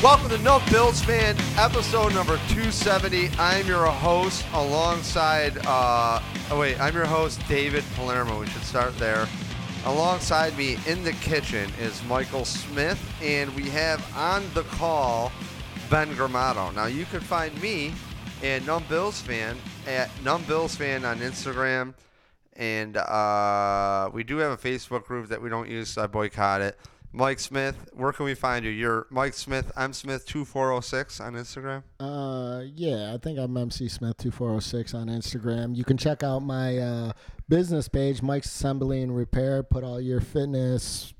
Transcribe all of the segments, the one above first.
Welcome to Numb Bills Fan, episode number 270. I'm your host alongside, uh, oh wait, I'm your host, David Palermo. We should start there. Alongside me in the kitchen is Michael Smith, and we have on the call Ben Grimaudo. Now, you can find me and Numb Bills Fan at Numb Bills Fan on Instagram. And uh, we do have a Facebook group that we don't use, so I boycott it. Mike Smith, where can we find you? You're Mike Smith, I'm Smith 2406 on Instagram. Uh, yeah, I think I'm MC Smith 2406 on Instagram. You can check out my uh, business page, Mike's Assembly and Repair. Put all your fitness,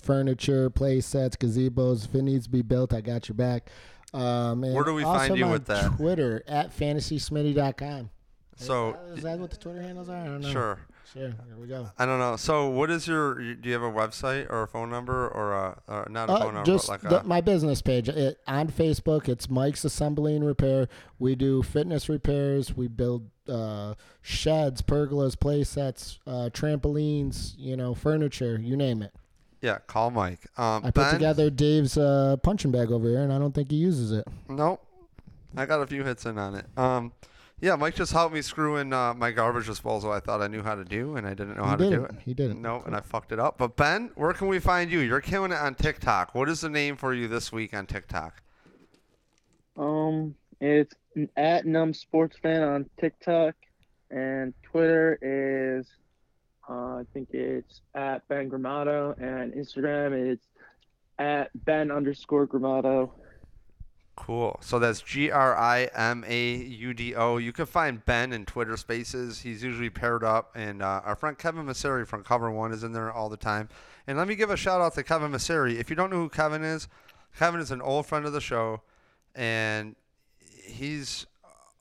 furniture, play sets, gazebos. If it needs to be built, I got your back. Um, Where do we find you with that? Twitter at fantasysmitty.com. So, is that what the Twitter handles are? I don't know. sure. Sure. Here we go. I don't know. So, what is your? Do you have a website or a phone number or a or not a Uh, phone number, just but like the- a? my business page it, on Facebook. It's Mike's Assembly and Repair. We do fitness repairs. We build uh, sheds, pergolas, play sets, uh, trampolines. You know, furniture. You name it. Yeah, call Mike. Um, I put ben? together Dave's uh, punching bag over here, and I don't think he uses it. Nope. I got a few hits in on it. Um, yeah, Mike just helped me screw in uh, my garbage disposal. I thought I knew how to do, and I didn't know he how to do didn't. it. He didn't. No, and I fucked it up. But Ben, where can we find you? You're killing it on TikTok. What is the name for you this week on TikTok? Um, it's at Numb Sports Fan on TikTok, and Twitter is, uh, I think it's at Ben Grimaudo, and Instagram it's at Ben underscore Grimaudo. Cool. So that's G R I M A U D O. You can find Ben in Twitter Spaces. He's usually paired up, and uh, our friend Kevin Masseri from Cover One is in there all the time. And let me give a shout out to Kevin Masseri. If you don't know who Kevin is, Kevin is an old friend of the show, and he's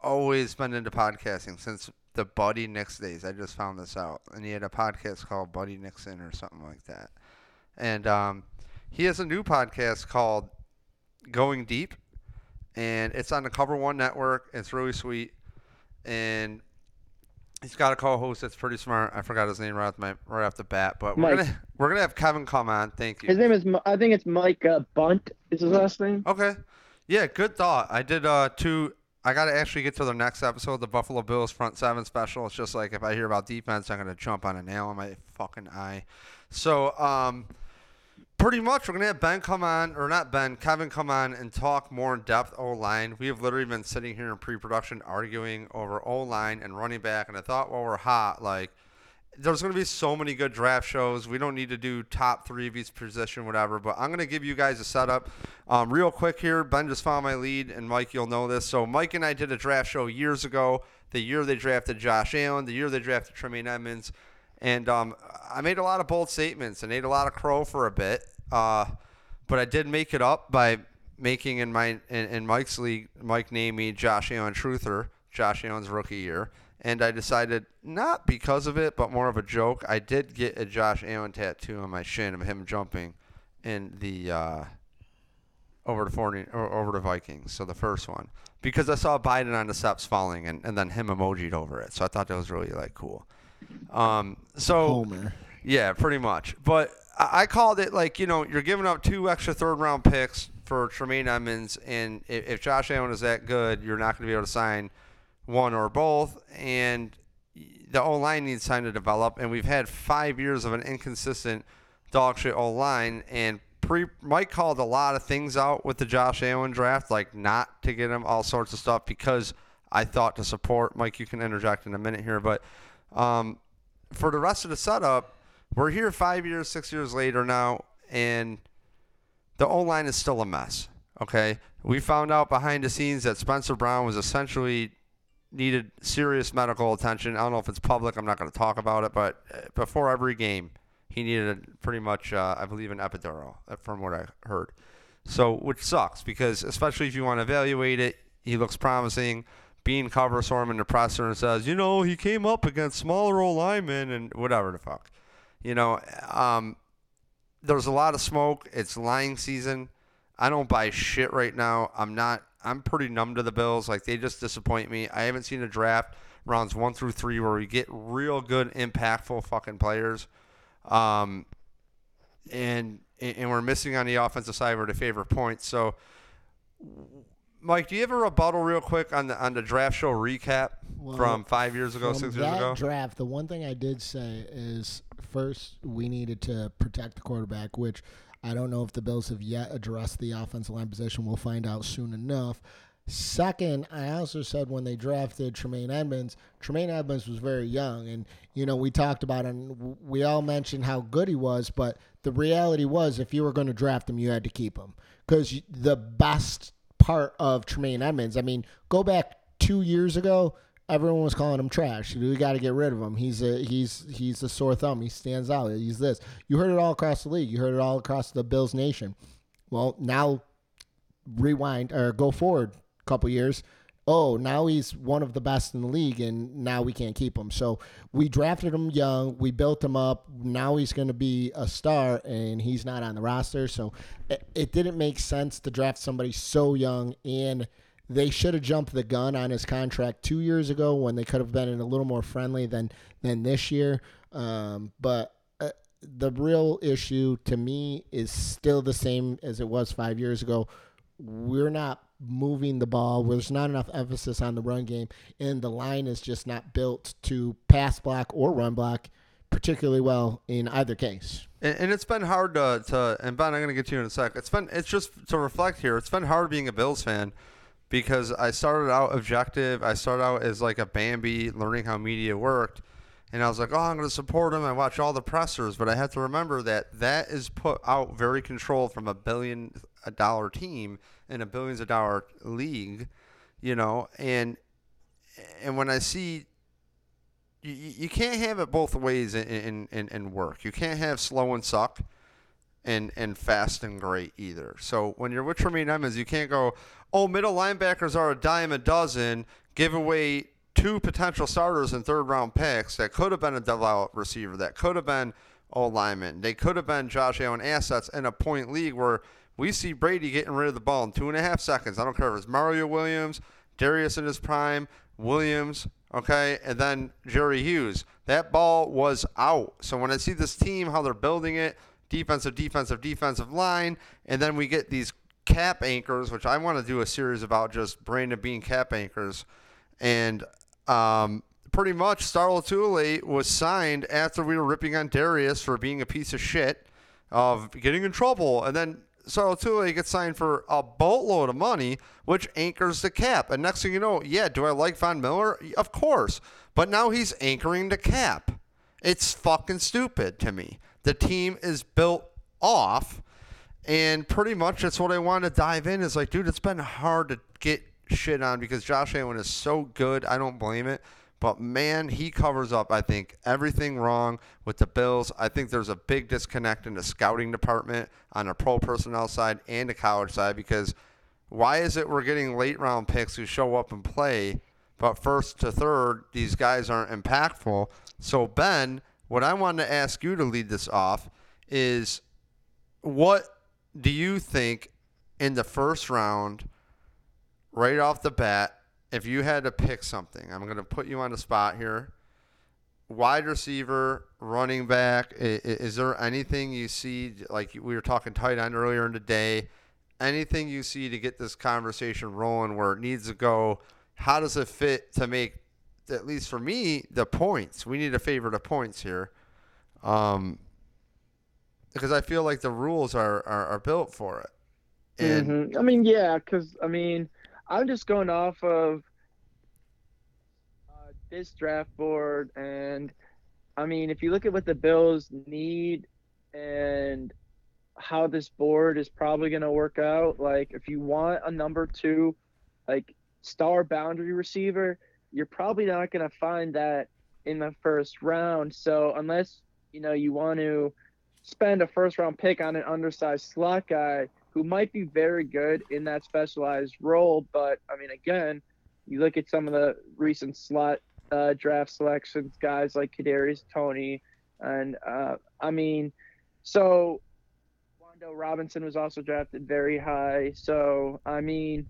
always been into podcasting since the Buddy Nix days. I just found this out, and he had a podcast called Buddy Nixon or something like that. And um, he has a new podcast called Going Deep and it's on the Cover One network. It's really sweet, and he's got a co-host that's pretty smart. I forgot his name right off my right off the bat, but we're Mike. gonna we're gonna have Kevin come on. Thank you. His name is, I think it's Mike uh, Bunt. Is his last name? Okay, yeah, good thought. I did uh two. I got to actually get to the next episode, the Buffalo Bills front seven special. It's just like if I hear about defense, I'm gonna jump on a nail in my fucking eye. So um. Pretty much, we're gonna have Ben come on, or not Ben, Kevin come on and talk more in depth O line. We have literally been sitting here in pre-production arguing over O line and running back, and I thought while we're hot, like there's going to be so many good draft shows. We don't need to do top three of each position, whatever. But I'm going to give you guys a setup um, real quick here. Ben just found my lead, and Mike, you'll know this. So Mike and I did a draft show years ago. The year they drafted Josh Allen, the year they drafted Tremaine Edmunds, and um, I made a lot of bold statements and ate a lot of crow for a bit. Uh, but I did make it up by making in my in, in Mike's league. Mike named me Josh Allen Truther, Josh Allen's rookie year and I decided not because of it, but more of a joke. I did get a Josh Allen tattoo on my shin of him jumping in the uh, over the 40, or over the Vikings. So the first one because I saw Biden on the steps falling and, and then him emojied over it. So I thought that was really like cool. Um, so Homer. yeah, pretty much. But I I called it like you know you're giving up two extra third round picks for Tremaine Edmunds, and if, if Josh Allen is that good, you're not going to be able to sign one or both, and the O line needs time to develop. And we've had five years of an inconsistent dog shit O line, and pre Mike called a lot of things out with the Josh Allen draft, like not to get him all sorts of stuff because I thought to support. Mike, you can interject in a minute here, but um, for the rest of the setup, we're here five years, six years later now, and the O line is still a mess. Okay, we found out behind the scenes that Spencer Brown was essentially needed serious medical attention. I don't know if it's public. I'm not going to talk about it, but uh, before every game, he needed a, pretty much, uh, I believe, an epidural, uh, from what I heard. So, which sucks because especially if you want to evaluate it, he looks promising. Beane covers for him in the presser and says, you know, he came up against smaller old linemen and whatever the fuck. You know, um, there's a lot of smoke. It's lying season. I don't buy shit right now. I'm not. I'm pretty numb to the Bills. Like they just disappoint me. I haven't seen a draft rounds one through three where we get real good, impactful fucking players. Um, and and we're missing on the offensive side where the favorite points. So, Mike, do you have a rebuttal real quick on the on the draft show recap Well, from five years ago, six years ago? draft, the one thing I did say is first we needed to protect the quarterback, which I don't know if the Bills have yet addressed the offensive line position. We'll find out soon enough. Second, I also said when they drafted Tremaine Edmunds, Tremaine Edmunds was very young, and you know we talked about and we all mentioned how good he was, but the reality was if you were going to draft him, you had to keep him because the best part of Tremaine Edmunds. I mean, go back two years ago, everyone was calling him trash. We got to get rid of him. He's a he's he's a sore thumb. He stands out. He's this. You heard it all across the league. You heard it all across the Bills nation. Well, now rewind or go forward a couple years. Oh, now he's one of the best in the league, and now we can't keep him. So we drafted him young. We built him up. Now he's going to be a star, and he's not on the roster. So it, it didn't make sense to draft somebody so young, and they should have jumped the gun on his contract two years ago when they could have been a little more friendly than than this year. Um, but uh, the real issue to me is still the same as it was five years ago. We're not moving the ball. Where there's not enough emphasis on the run game, and the line is just not built to pass block or run block particularly well in either case. And, and it's been hard to, to and Ben, I'm gonna get to you in a sec. It's been it's just to reflect here. It's been hard being a Bills fan because I started out objective. I started out as like a Bambi, learning how media worked, and I was like, oh, I'm gonna support him. I watch all the pressers, but I have to remember that that is put out very controlled from a billion dollar team in a billions of dollar league, you know, and and when I see you, you can't have it both ways in, in, in, work. You can't have slow and suck and, and fast and great either. So when you're with Tremaine Edmunds, you can't go, oh, middle linebackers are a dime a dozen, give away two potential starters and third round picks that could have been a developed receiver, that could have been O lineman. They could have been Josh Allen assets in a point league where we see Brady getting rid of the ball in two and a half seconds. I don't care if it's Mario Williams, Dareus in his prime, Williams, okay, and then Jerry Hughes. That ball was out. So when I see this team, how they're building it, defensive, defensive, defensive line, and then we get these cap anchors, which I want to do a series about just Brandon Beane cap anchors. And um, pretty much Star Lotulelei was signed after we were ripping on Dareus for being a piece of shit, of getting in trouble, and then Star Lotulelei gets signed for a boatload of money, which anchors the cap. And next thing you know, yeah, do I like Von Miller? Of course. But now he's anchoring the cap. It's fucking stupid to me. The team is built off, and pretty much that's what I want to dive in. Is like, dude, it's been hard to get shit on because Josh Allen is so good. I don't blame it. But man, he covers up, I think, everything wrong with the Bills. I think there's a big disconnect in the scouting department on the pro personnel side and the college side because why is it we're getting late round picks who show up and play, but first to third, these guys aren't impactful? So, Ben, what I wanted to ask you to lead this off is what do you think in the first round, right off the bat, if you had to pick something, I'm going to put you on the spot here. Wide receiver, running back, is, is, there anything you see, like we were talking tight end earlier in the day, anything you see to get this conversation rolling where it needs to go? How does it fit to make, at least for me, the points? We need a favor of points here. Um, because I feel like the rules are, are, are built for it. And mm-hmm. I mean, yeah, because, I mean, I'm just going off of uh, this draft board, and I mean, if you look at what the Bills need and how this board is probably going to work out, like if you want a number two, like star boundary receiver, you're probably not going to find that in the first round. So unless you know you want to spend a first round pick on an undersized slot guy who might be very good in that specialized role. But I mean, again, you look at some of the recent slot uh, draft selections, guys like Kadarius Toney, and uh, I mean, so Wan'Dale Robinson was also drafted very high. So I mean,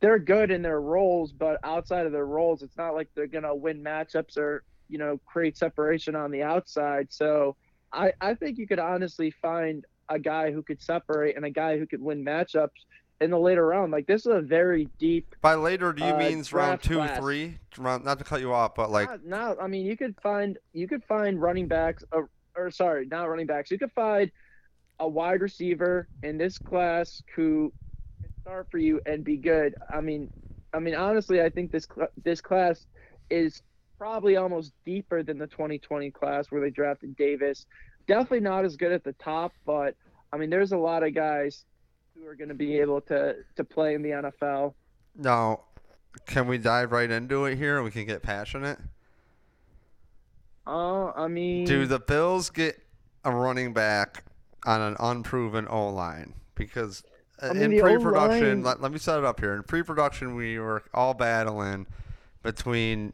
they're good in their roles, but outside of their roles, it's not like they're gonna win matchups or you know create separation on the outside. So I I think you could honestly find a guy who could separate and a guy who could win matchups in the later round. Like this is a very deep. By later, do you Uh, mean round two, class. three? Round, not to cut you off, but like not- I mean, you could find you could find running backs, or, or sorry, not running backs. You could find a wide receiver in this class who can start for you and be good. I mean, I mean, honestly, I think this cl- this class is probably almost deeper than the 2020 class where they drafted Davis. Definitely not as good at the top, but I mean, there's a lot of guys who are going to be able to to play in the NFL. now. Can we dive right into it here we can get passionate? Uh, I mean, Do the Bills get a running back on an unproven O line? Because uh, I mean, in pre-production, O-line- let, let me set it up here. In pre-production, we were all battling between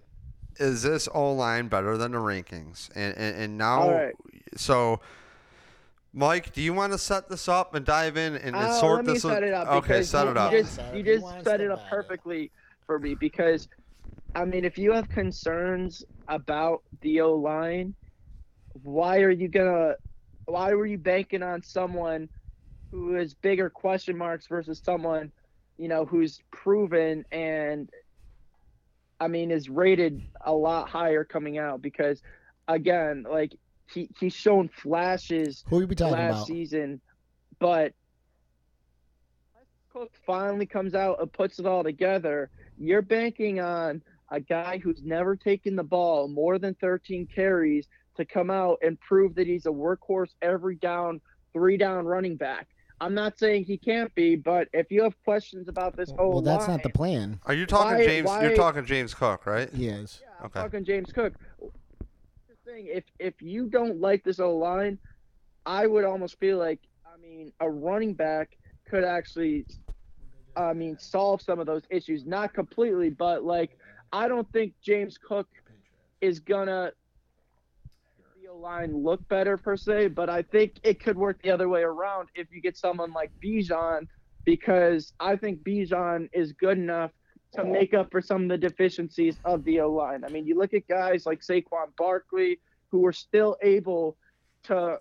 is this O line better than the rankings, and and, and now All right. so. Mike, do you want to set this up and dive in and, and Uh, sort let me this? set it up. Okay, set you, it up. You just, Set it- you just set it up battle. perfectly for me because, I mean, if you have concerns about the O line, why are you gonna? Why were you banking on someone who has bigger question marks versus someone, you know, who's proven and, I mean, is rated a lot higher coming out because, again, like he he's shown flashes Who you be talking last about? season, but Cook finally comes out and puts it all together. You're banking on a guy who's never taken the ball more than 13 carries to come out and prove that he's a workhorse every down, three down running back. I'm not saying he can't be, but if you have questions about this whole Well, that's line, not the plan. Are you talking Why- James? why- You're talking James Cook, right? He is. yeah, I'm Okay. talking James Cook. The thing, if if you don't like this O line, I would almost feel like I mean a running back could actually, I mean, solve some of those issues. Not completely, but like I don't think James Cook is gonna the O line look better per se, but I think it could work the other way around if you get someone like Bijan, because I think Bijan is good enough to make up for some of the deficiencies of the O line. I mean, you look at guys like Saquon Barkley who were still able to.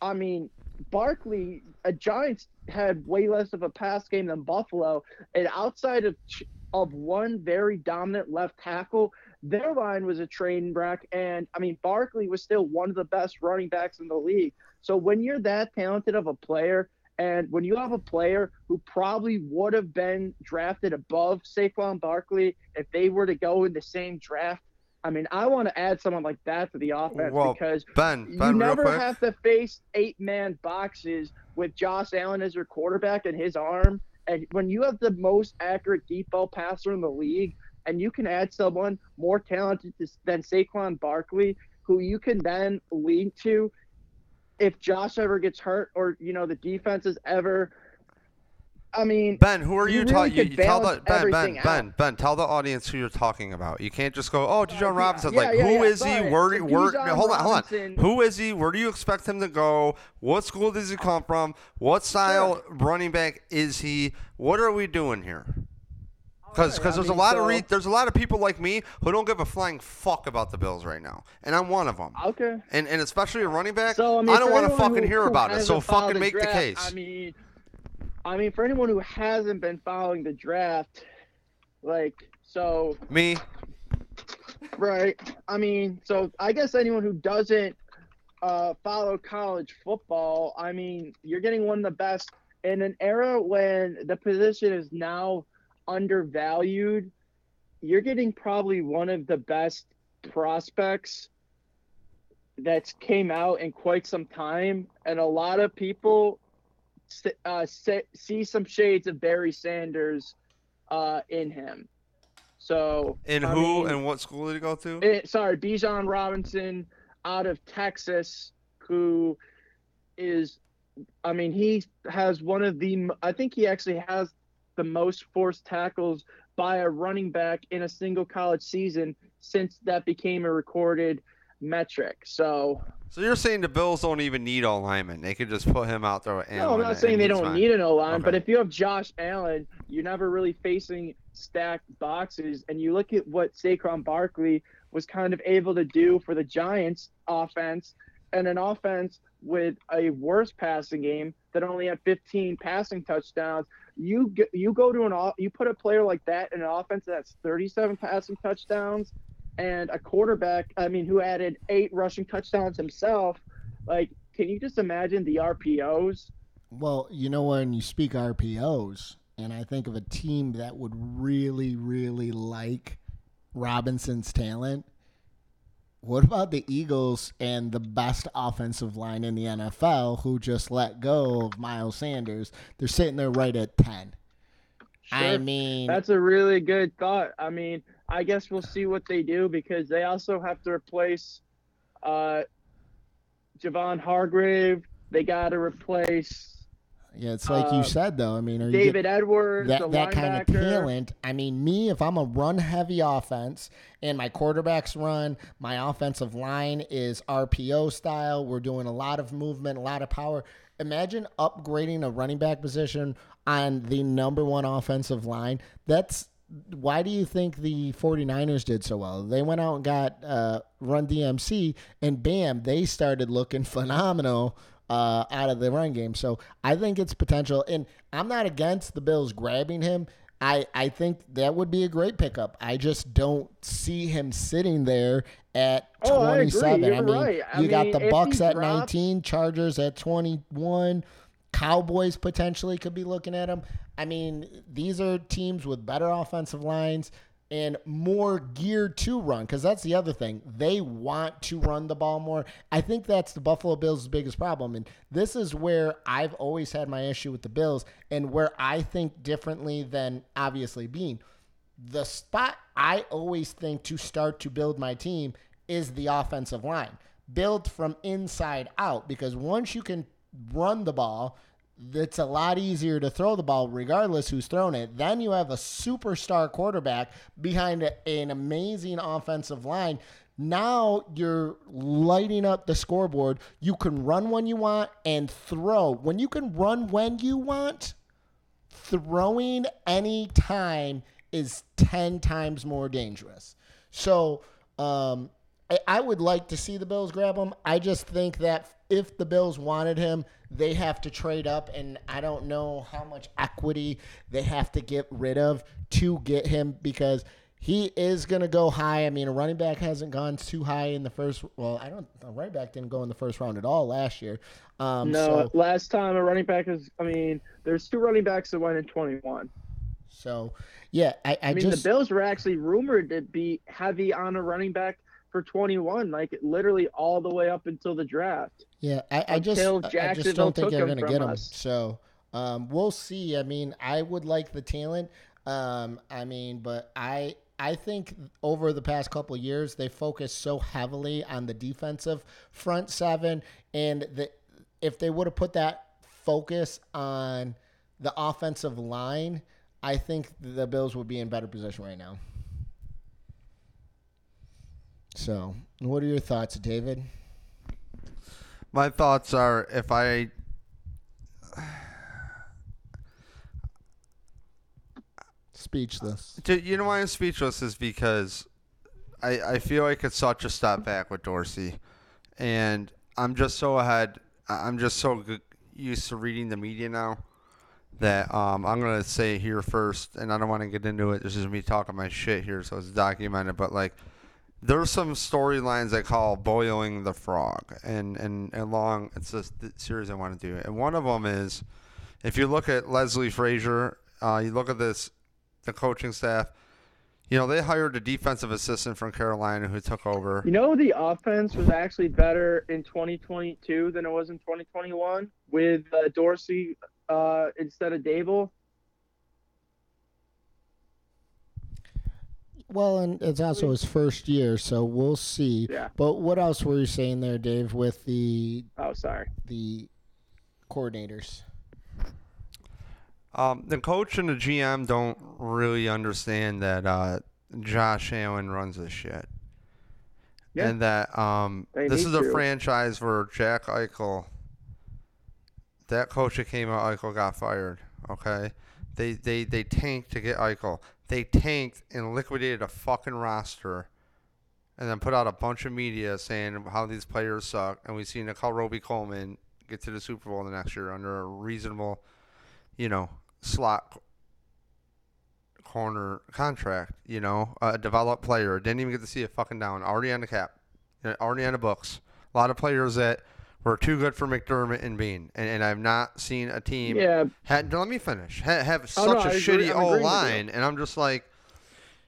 I mean, Barkley, a Giants had way less of a pass game than Buffalo, and outside of of one very dominant left tackle, their line was a train wreck. And I mean, Barkley was still one of the best running backs in the league. So when you're that talented of a player, and when you have a player who probably would have been drafted above Saquon Barkley if they were to go in the same draft, I mean, I want to add someone like that to the offense Well, because Ben, you Ben, real never have to face eight man boxes with Josh Allen as your quarterback and his arm. And when you have the most accurate deep ball passer in the league, and you can add someone more talented than Saquon Barkley, who you can then lean to if Josh ever gets hurt or you know the defense is ever. I mean, Ben, who are You you, really talking? You, tell the Ben, Ben, everything Ben, Ben. Tell the audience who you're talking about. You can't just go, "Oh, Bijan uh, yeah, Robinson." yeah, like, yeah, who is he? Where? So where hold on, hold on. Who is he? Where do you expect him to go? What school does he come from? What style running back is he? What are we doing here? Because I there's a lot so- of re- there's a lot of people like me who don't give a flying fuck about the Bills right now, and I'm one of them. Okay. And and especially a running back, So I, mean, don't want to fucking who- hear who about it. So fucking make the case. I mean, I mean, for anyone who hasn't been following the draft, like, so me, right. I mean, so I guess anyone who doesn't uh, follow college football, I mean, you're getting one of the best in an era when the position is now undervalued. You're getting probably one of the best prospects that's came out in quite some time, and a lot of people uh, see some shades of Barry Sanders uh, in him. So and I who mean, and what school did he go to? Eh, sorry, Bijan Robinson out of Texas, who is, I mean, he has one of the, I think he actually has the most forced tackles by a running back in a single college season since that became a recorded metric. So, So you're saying the Bills don't even need all linemen? They could just put him out there. With No, I'm not and saying they don't fine. need an O line, but if you have Josh Allen, you're never really facing stacked boxes. And you look at what Saquon Barkley was kind of able to do for the Giants offense, and an offense with a worse passing game that only had 15 passing touchdowns. You g- you go to an you put a player like that in an offense that's 37 passing touchdowns, and a quarterback, I mean, who added eight rushing touchdowns himself. Like, can you just imagine the RPOs? Well, you know when you speak RPOs, and I think of a team that would really, really like Robinson's talent. What about the Eagles and the best offensive line in the NFL who just let go of Miles Sanders? They're sitting there right at 10. I mean, That's a really good thought. I mean, I guess we'll see what they do because they also have to replace uh, Javon Hargrave. They got to replace yeah, it's like you uh, said, though. I mean, are you David Edwards, the that, that kind of talent. I mean, me, if I'm a run heavy offense and my quarterbacks run, my offensive line is RPO style. We're doing a lot of movement, a lot of power. Imagine upgrading a running back position on the number one offensive line. That's why do you think the 49ers did so well? They went out and got uh, Run CMC, and bam, they started looking phenomenal uh, out of the run game. So I think it's potential, and I'm not against the Bills grabbing him. I, I think that would be a great pickup. I just don't see him sitting there at Oh, 27. I You're mean, right. I you got the Bucks at drops- 19, Chargers at 21. Cowboys potentially could be looking at him. I mean, these are teams with better offensive lines and more geared to run because that's the other thing. They want to run the ball more. I think that's the Buffalo Bills' biggest problem. And this is where I've always had my issue with the Bills and where I think differently than obviously Beane. The spot I always think to start to build my team is the offensive line. Build from inside out because once you can run the ball, it's a lot easier to throw the ball regardless who's thrown it. Then you have a superstar quarterback behind an amazing offensive line. Now you're lighting up the scoreboard. You can run when you want and throw. When you can run when you want, throwing any time is 10 times more dangerous. So, um, I, I would like to see the Bills grab him. I just think that if the Bills wanted him, they have to trade up, and I don't know how much equity they have to get rid of to get him because he is going to go high. I mean, a running back hasn't gone too high in the first. Well, I don't. A running back didn't go in the first round at all last year. Um, No, so, last time a running back is. I mean, there's two running backs that went in 21. so yeah, I, I, I mean, just the Bills were actually rumored to be heavy on a running back for 21, like literally all the way up until the draft. Yeah, I, I just I just don't think they're going to get him. us. So um, we'll see. I mean, I would like the talent. Um, I mean, but I I think over the past couple of years they focused so heavily on the defensive front seven, and the if they would have put that focus on the offensive line, I think the Bills would be in better position right now. So, what are your thoughts, David? My thoughts are if I Speechless. Dude, you know why I'm speechless is because I I feel like it's such a step back with Dorsey, and I'm just so ahead. I'm just so g- used to reading the media now that um, I'm gonna say here first, and I don't want to get into it. This is me talking my shit here, so it's documented. But like, there's some storylines I call boiling the frog, and and along it's the series I want to do, and one of them is if you look at Leslie Frazier, uh, you look at this the coaching staff. You know, they hired a defensive assistant from Carolina who took over. You know, the offense was actually better in 2022 than it was in 2021 with uh, Dorsey uh, instead of Daboll. Well, and it's also his first year, so we'll see. Yeah. But what else were you saying there, Dave, with the Oh, sorry. the coordinators? Um, the coach and the GM don't really understand that uh, Josh Allen runs this shit. Yeah. and that um, this need is a to. franchise where Jack Eichel, that coach that came out, Eichel got fired. Okay, they they they tanked to get Eichel. They tanked and liquidated a fucking roster, and then put out a bunch of media saying how these players suck. And we've seen Nickell Robey-Coleman get to the Super Bowl the next year under a reasonable, you know, slot corner contract. You know, a developed player didn't even get to see a fucking down. Already on the cap, already on the books. A lot of players that were too good for McDermott and Beane, and, and I've not seen a team Yeah, had let me finish. Ha, have Oh, such no, a shitty O agreeing with you. line, and I'm just like,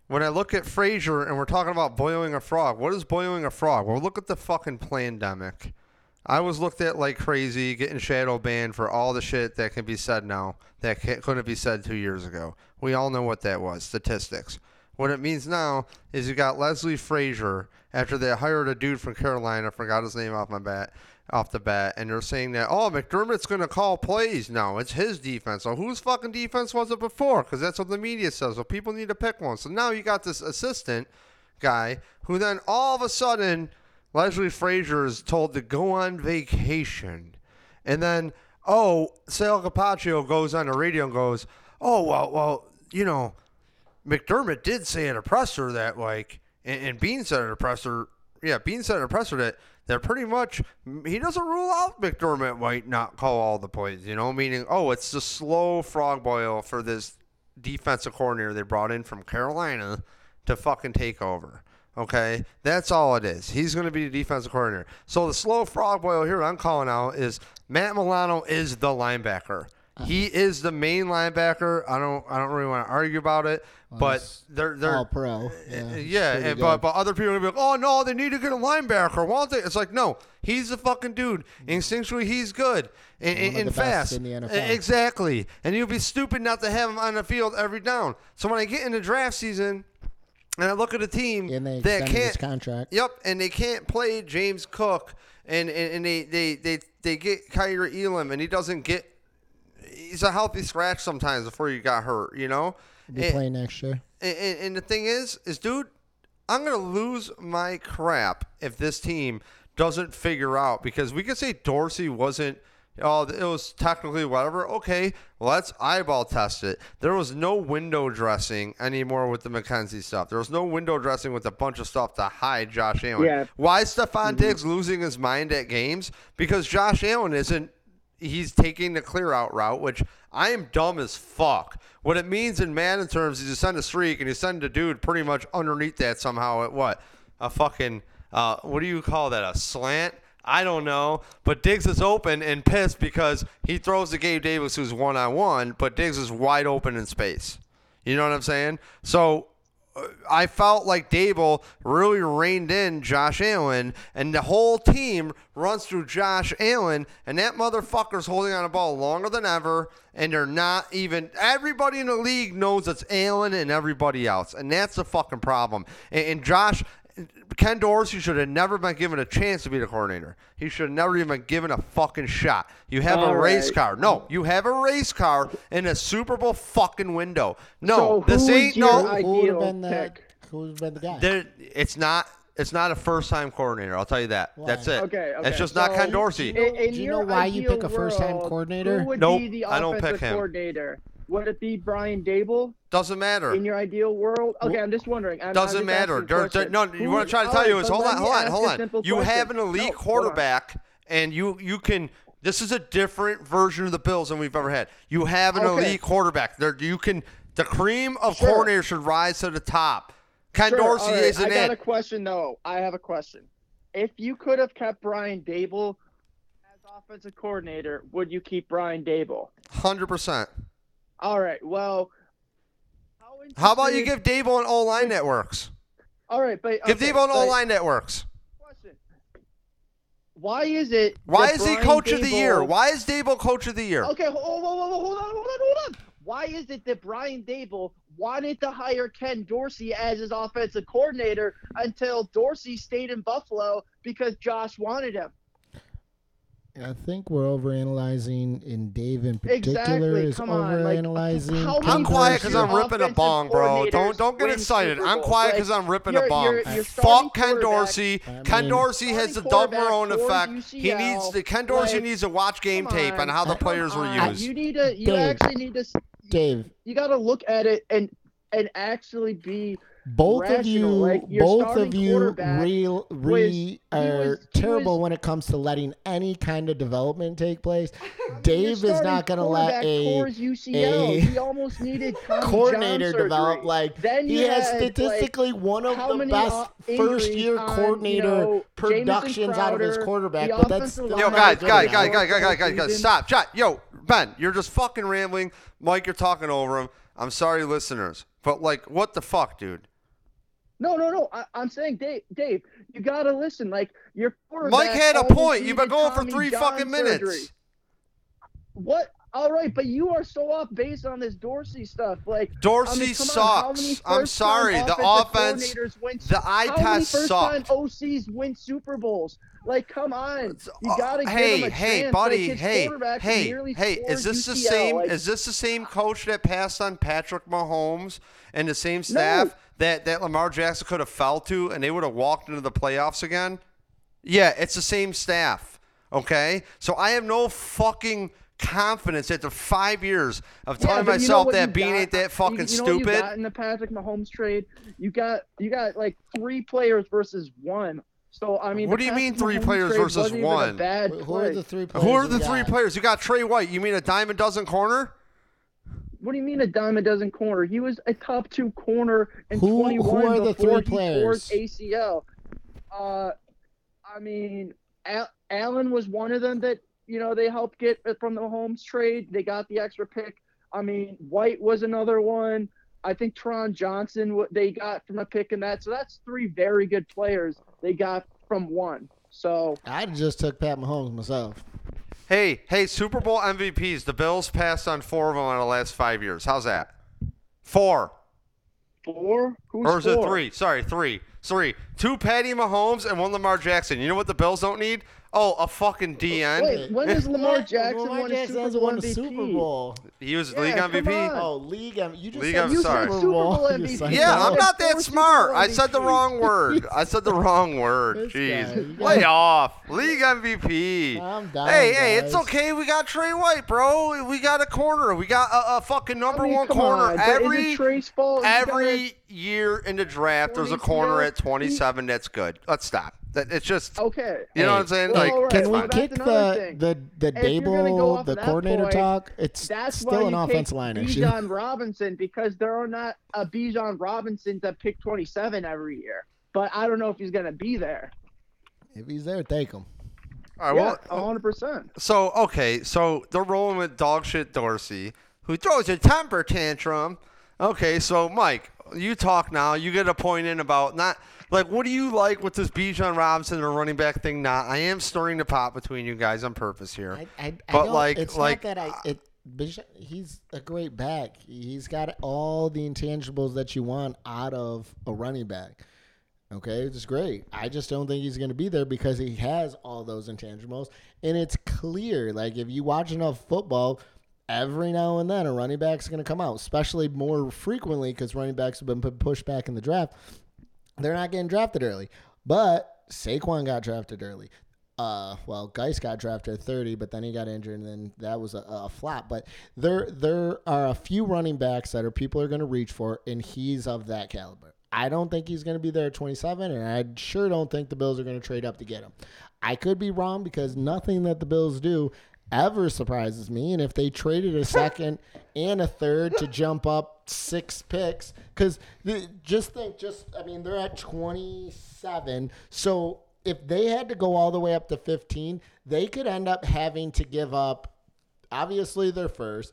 when I look at Frazier and we're talking about boiling a frog, what is boiling a frog? Well, look at the fucking pandemic. I was looked at like crazy, getting shadow banned for all the shit that can be said now that couldn't be said two years ago. We all know what that was. Statistics. What it means now is you got Leslie Frazier after they hired a dude from Carolina, forgot his name off my bat, off the bat, and they're saying that oh McDermott's gonna call plays now. It's his defense. So whose fucking defense was it before? Because that's what the media says. So people need to pick one. So now you got this assistant guy who then all of a sudden Leslie Frazier is told to go on vacation, and then oh Sal Capaccio goes on the radio and goes, oh well well you know McDermott did say at a presser that like, and, and Beane said at a presser, yeah, Beane said at a presser that that pretty much he doesn't rule out McDermott might not call all the plays. You know, meaning oh, it's the slow frog boil for this defensive coordinator they brought in from Carolina to fucking take over. Okay, that's all it is. He's going to be the defensive coordinator. So the slow frog boil here I'm calling out is Matt Milano is the linebacker. He is the main linebacker. I don't. I don't really want to argue about it, but they're they're All pro. Eh, yeah, uh, yeah, and, but, but other people are gonna be like, oh no, they need to get a linebacker. Why don't they? It's like no, he's the fucking dude. Mm. Instinctually, he's good and, and, and the fast. in the eh, NFL. E- Exactly, and you'd be stupid not to have him on the field every down. So when I get into draft season, and I look at a team and they that his can't contract. Yep, and they can't play James Cook, and and, and they, they, they, they get Kaiir Elam, and he doesn't get. He's a healthy scratch sometimes before you got hurt, you know. Be And- playing next year. and, and, and the thing is, is dude, I'm gonna lose my crap if this team doesn't figure out because we could say Dorsey wasn't. Oh, it was technically whatever. Okay, let's eyeball test it. There was no window dressing anymore with the McKenzie stuff. There was no window dressing with a bunch of stuff to hide Josh Allen. Yeah. Why is Stephon mm-hmm. Diggs losing his mind at games? Because Josh Allen isn't he's taking the clear out route, which I am dumb as fuck. What it means in Madden terms is you send a streak and you send a dude pretty much underneath that somehow at what? A fucking uh, what do you call that? A slant? I don't know. But Diggs is open and pissed because he throws to Gabe Davis who's one on one, but Diggs is wide open in space. You know what I'm saying? So I felt like Daboll really reined in Josh Allen, and the whole team runs through Josh Allen, and that motherfucker's holding on a ball longer than ever, and they're not even. Everybody in the league knows it's Allen and everybody else, and that's the fucking problem. And, and Josh. Ken Dorsey should have never been given a chance to be the coordinator. He should have never even been given a fucking shot. You have a race right. car. No, you have a race car in a Super Bowl fucking window. No, So this ain't no. Who would have been the. Who would been the guy? There, it's not. It's not a first-time coordinator. I'll tell you that. Why? That's it. Okay, okay, It's just not so Ken you- Dorsey. In, in Do you know why you pick a first-time world, coordinator? Who would Nope, be the I don't offensive pick him. Would it be Brian Daboll Doesn't matter. in your ideal world? Okay, I'm just wondering. I'm, I'm Doesn't just matter. There- there- no, Who- what I'm trying to tell right, you is hold on, hold on, hold on. You have an elite No, quarterback, and you you can. This is a different version of the Bills than we've ever had. You have an Okay. elite quarterback. There, you can. The cream of Sure. coordinators should rise to the top. Ken Sure, Dorsey right, isn't I got it. a question though. I have a question. If you could have kept Brian Daboll as offensive coordinator, would you keep Brian Daboll? Hundred percent. All right. Well, How about you give Daboll an O line networks? All right, but Give okay, Daboll an but- O line networks. Question. Why is it? Why that is he Brian coach of the year? Daboll- Why is Daboll coach of the year? Okay, hold on, hold on, hold on. Why is it that Brian Daboll wanted to hire Ken Dorsey as his offensive coordinator until Dorsey stayed in Buffalo because Josh wanted him? I think we're overanalyzing, and Dave in particular Exactly, is come on, like, overanalyzing. how I'm quiet because I'm ripping a bong, bro. Don't don't get excited. I'm Bowls? quiet Like, because I'm ripping you're- a bong. you're- you're Fuck Ken Dorsey. I Ken Dorsey has the Starting Doug quarterback Marrone towards effect. He needs the Ken Dorsey like, needs to watch game come tape on on, how the players were used. You need to. You Dave. actually need to. s- Dave, You got to look at it and and actually be both of you, like, both of you, quarterback real, re, he are was- terrible was- when it comes to letting any kind of development take place. Dave is not going to let a UCL. a almost needed coordinator develop like Then he you has had, like, statistically one of the best uh, first year injuries on, coordinator you know, Jamison productions out of his quarterback, but that's Yo, line not guys, good guys, enough. guys, guys, guys, guys, guys, guys, stop, chat. Yo, Ben, you're just fucking rambling. Mike, you're talking over him. I'm sorry, listeners, but like, what the fuck, dude? No, no, no. I, I'm saying, Dave, Dave, you gotta listen. Like your. Mike had a point. You've been going for three John fucking minutes. surgery. What? All right, but you are so off base on this Dorsey stuff. Like Dorsey I mean, on, sucks. I'm sorry. The offense, win, the eye test sucked. OCs win Super Bowls? Like, come on, you Uh, gotta give hey, him a hey, chance. buddy, his hey, hey, hey, is this the same? like- is this the same coach that passed on Patrick Mahomes and the same staff No. that that Lamar Jackson could have fell to and they would have walked into the playoffs again? Yeah, it's the same staff. Okay, so I have no fucking confidence after five years of telling know myself that got? ain't that fucking you, you know what stupid. In the Patrick Mahomes trade, you got you got like three players versus one. So I mean, What do you mean three players versus wasn't even a one? bad Who are the three players? Who are the three got? players? You got Trey White. You mean a dime a dozen corner? What do you mean a dime a dozen corner? He was a top two corner in Who- who 21 are the before three he players? ACL. Uh, I mean, Al- Allen was one of them that you know they helped get from the Mahomes trade. They got the extra pick. I mean, White was another one. I think Taron Johnson what they got from a pick in that. So that's three very good players they got from one. So I just took Pat Mahomes myself. Hey, hey, Super Bowl MVPs. The Bills passed on four of them in the last five years. How's that? Four. four. Who's Or is it three? Sorry, three. Three. Two Patty Mahomes and one Lamar Jackson. You know what the Bills don't need? Oh, a fucking DN. Wait, when has Lamar Jackson Lamar won a Super Bowl won the MVP? Super Bowl. He was Yeah, league MVP. on. Oh, league MVP. You just League said M- Super sorry. Bowl. Super Bowl MVP. Yeah, I'm not that smart. I said the wrong word. I said the wrong word. This guy, Jeez. you Lay off. League MVP. Calm down, hey, hey, it's okay. We got Trey White, bro. We got a corner. We got a, a fucking number I mean, one corner. on, every it Trace every year in the draft, there's a corner at 27 that's good. Let's stop. That it's just okay. you know Hey, what I'm saying? well, Like, all right, Can we well, kick another the the the If go Daboll the coordinator point, talk? It's That's still an offense offensive take line issue. Bijan Robinson because there are not a Bijan Robinson to pick 27 every year. But I don't know if he's gonna be there. If he's there, take him. All right, yeah, well, 100. percent So okay, so they're rolling with dog shit Dorsey, who throws a temper tantrum. Okay, so Mike, you talk now. You get a point in about not like what do you like with this Bijan Robinson or running back thing? Not, I am stirring the pot between you guys on purpose here. I, I, I But, don't- like- it's like, not that I. It, Bijan- he's a great back. He's got all the intangibles that you want out of a running back. Okay, it's great. I just don't think he's going to be there because he has all those intangibles, and it's clear. Like if you watch enough football, every now and then a running back's going to come out, especially more frequently because running backs have been pushed back in the draft. They're not getting drafted early, but Saquon got drafted early. Uh, well, Geis got drafted at 30, but then he got injured, and then that was a, a flop. But there, there are a few running backs that are people are going to reach for, and he's of that caliber. I don't think he's going to be there at 27, and I sure don't think the Bills are going to trade up to get him. I could be wrong because nothing that the Bills do ever surprises me. And if they traded a second and a third to jump up six picks, because just think, just I mean, they're at 27. So if they had to go all the way up to 15, they could end up having to give up, obviously, their first,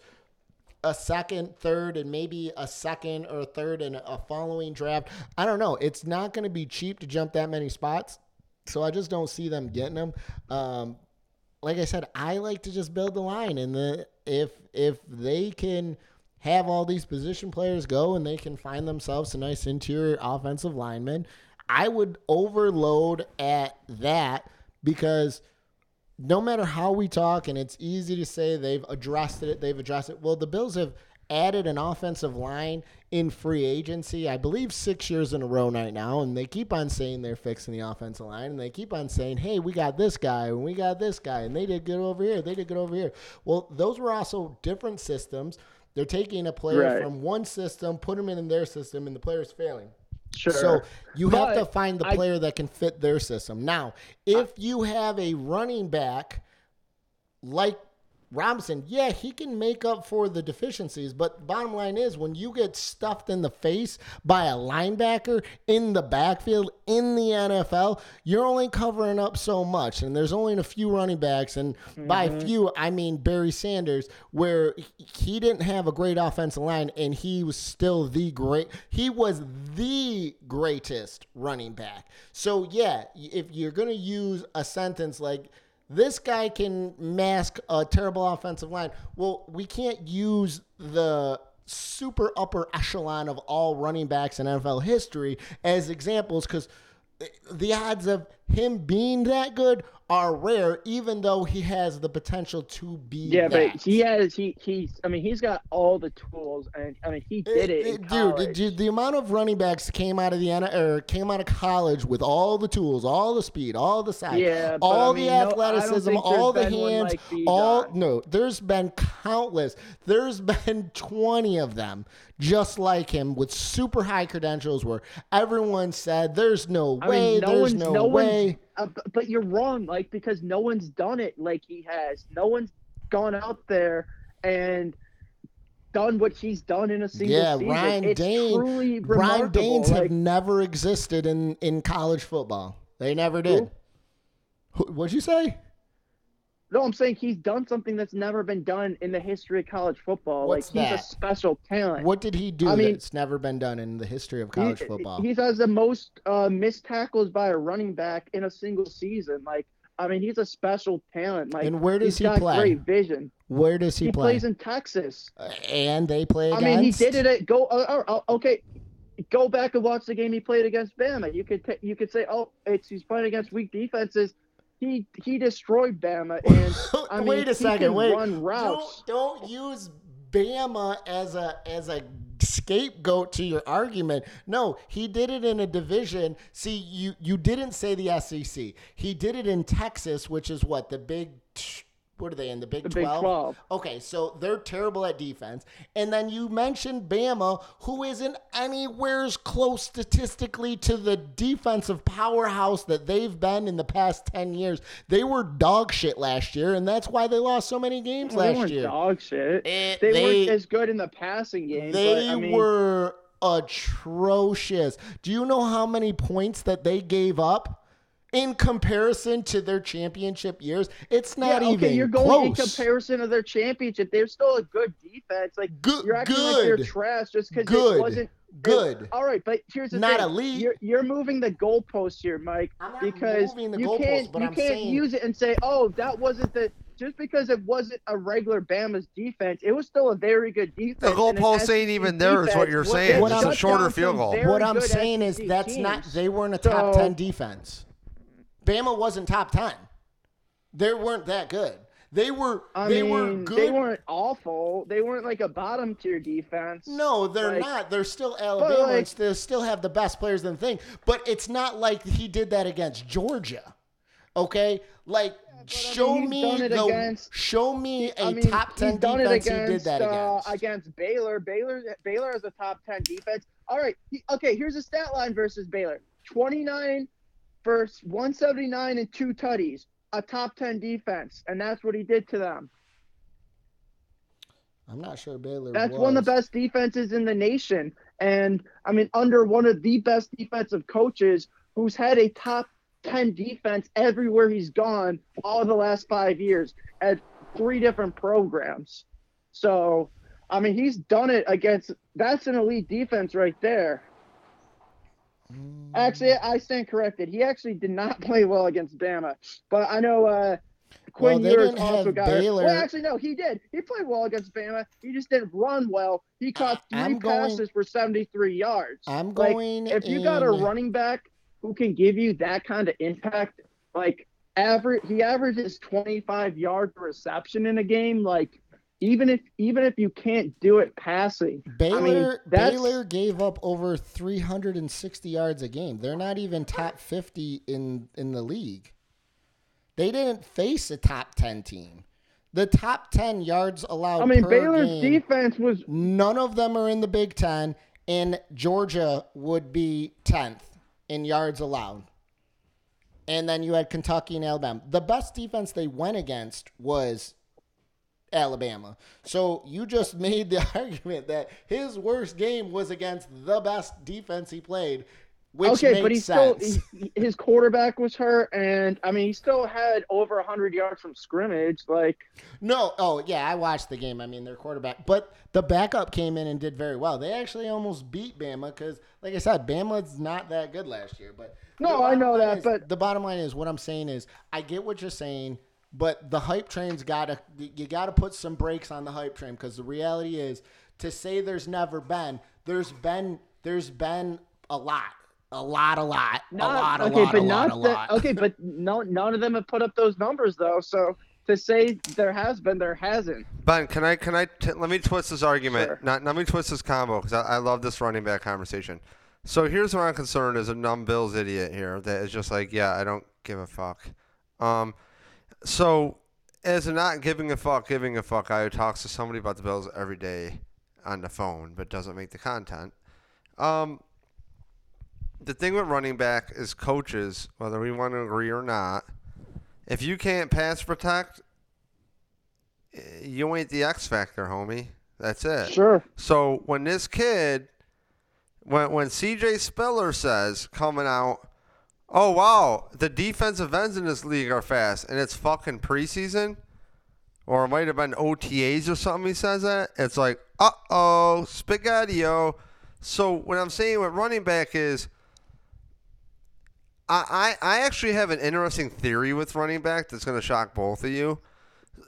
a second, third, and maybe a second or third in a following draft. I don't know. It's not going to be cheap to jump that many spots. So I just don't see them getting them. Um, like I said, I like to just build the line, and the if if they can have all these position players go and they can find themselves a nice interior offensive lineman, I would overload at that because no matter how we talk, and it's easy to say they've addressed it, they've addressed it. Well, the Bills have added an offensive line in free agency, I believe six years in a row right now, and they keep on saying they're fixing the offensive line, and they keep on saying, hey, we got this guy, and we got this guy, and they did good over here, they did good over here. Well, those were also different systems. They're taking a player Right. from one system, put him in their system, and the player's failing. Sure. So you have to find the I- player that can fit their system. Now, if you have a running back like Robinson, yeah, he can make up for the deficiencies. But bottom line is, when you get stuffed in the face by a linebacker in the backfield in the NFL, you're only covering up so much. And there's only a few running backs, and by mm-hmm. few, I mean Barry Sanders, where he didn't have a great offensive line, and he was still the great. He was the greatest running back. So yeah, if you're gonna use a sentence like this guy can mask a terrible offensive line. Well, we can't use the super upper echelon of all running backs in NFL history as examples because the odds of him being that good are rare, even though he has the potential to be. Yeah, that. but he has he he's I mean he's got all the tools and I mean he did it, in dude, dude, the amount of running backs came out of the or came out of college with all the tools, all the speed, all the size, Yeah, all I mean, the no- athleticism, think all the there's been one hands, like all uh, no. There's been countless. There's been twenty of them just like him with super high credentials, where everyone said, "There's no I way, mean, no there's no, no way." Uh, but you're wrong like because no one's done it like he has. No one's gone out there and done what he's done in a single Yeah, season. Ryan it's Dane- Brian. Danes like, have never existed in in college football. They never did. Who- What'd you say? No, I'm saying he's done something that's never been done in the history of college football. What's like he's that? a special talent. What did he do I mean- that's never been done in the history of He- college football? He has the most uh, missed tackles by a running back in a single season. Like, I mean, he's a special talent. Like, And where does he's he play? Great vision. Where does he, He, play? He plays in Texas. Uh, and they play I mean, he did it at go. Uh, uh, uh, okay, go back and watch the game he played against Bama. You could ta you could say, oh, it's he's playing against weak defenses. He he destroyed Bama, and I mean, wait a second. Wait. run routes. Don't don't use Bama as a as a scapegoat to your argument. No, he did it in a division. See, you you didn't say the SEC. He did it in Texas, which is what the big. What are they in the Big The Big 12? 12. Okay, so they're terrible at defense. And then you mentioned Bama, who isn't anywhere close statistically to the defensive powerhouse that they've been in the past 10 years. They were dog shit last year, and that's why they lost so many games Well, they last weren't year. dog shit. Eh, they, they- weren't as good in the passing game. They but, I mean, were atrocious. Do you know how many points that they gave up? In comparison to their championship years, it's not yeah, even okay, you're going in comparison to their championship. They're still a good defense. Like Good- you're acting like they're trash just because Good. it wasn't Good. all right, but here's the Not thing. elite. You're you're moving the goalpost here, Mike, I'm not because moving the you goalpost, can't but you I'm can't saying- use it and say, oh, that wasn't the just because it wasn't a regular Bama's defense, it was still a very good defense. The and an goalpost SEC ain't even there, is what you're saying. What I'm- It's a shorter field goal. what I'm good saying is SEC that's not they weren't a top So- 10 defense. Bama wasn't top 10. They weren't that good. They were I they mean, were good. they weren't awful. They weren't like a bottom tier defense. no, they're like- not. They're still Alabama. like- they still have the best players in the thing. But it's not like he did that against Georgia. Okay? Like show he's me the against- show me a I mean, top 10 done defense against, he did that uh, against. against Baylor. Baylor Baylor has a top 10 defense. All right. he- okay, here's a stat line versus Baylor. 29 versus 179 and two tutties. A top 10 defense, and that's what he did to them. I'm not sure Baylor That's was. one of the best defenses in the nation. And I mean, under one of the best defensive coaches who's had a top 10 defense everywhere he's gone all the last five years at three different programs. So, I mean, he's done it against that's an elite defense right there. Mm. Actually, I stand corrected. He actually did not play well against Bama, but I know uh, Quinn Well, Ewers also got. Baylor- Well, actually, no, he did. He played well against Bama. He just didn't run well. He caught three I'm going- passes for 73 yards. I'm Like, going if you got a running back who can give you that kind of impact, like average he averages 25 yards reception in a game. Like even if even if you can't do it passing, Baylor I mean, Baylor gave up over 360 yards a game. They're not even top 50 in in the league. They didn't face a top 10 team. The top 10 yards allowed I mean Baylor's game, defense was none of them are in the Big 10 and Georgia would be 10th in yards allowed. And then you had Kentucky and Alabama. The best defense they went against was Alabama. So you just made the argument that his worst game was against the best defense he played, which okay, makes but he sense. still his quarterback was hurt, and I mean he still had over 100 yards from scrimmage. Like no, oh yeah, I watched the game. I mean, their quarterback, but the backup came in and did very well. They actually almost beat Bama because, like I said, Bama's not that good last year. But No, I know that, is- but- the bottom line is what I'm saying is I get what you're saying, but the hype train's got to you got to put some brakes on the hype train because the reality is to say there's never been, there's been, there's been a lot, a lot, a lot, a lot, a okay, lot, but a lot, not a lot. Okay, but no, none of them have put up those numbers though. So to say there has been, there hasn't. Ben, can I can I t- let me twist this argument? Sure. Not let me twist this combo because I, I love this running back conversation. So here's where I'm concerned as a numb Bills idiot here that is just like, yeah, I don't give a fuck. Um, so as a not giving a fuck, giving a fuck, I talks to somebody about the Bills every day on the phone, but doesn't make the content. Um, the thing with running back is coaches, whether we want to agree or not, if you can't pass protect, eh, you ain't the X factor, homie. That's it. Sure. So when this kid, when when CJ Spiller says coming out, oh wow, the defensive ends in this league are fast, and it's fucking preseason, or it might have been OTAs or something. He says that it's like, uh oh, spaghetti-o. So what I'm saying with running back is. I, I I actually have an interesting theory with running back that's going to shock both of you.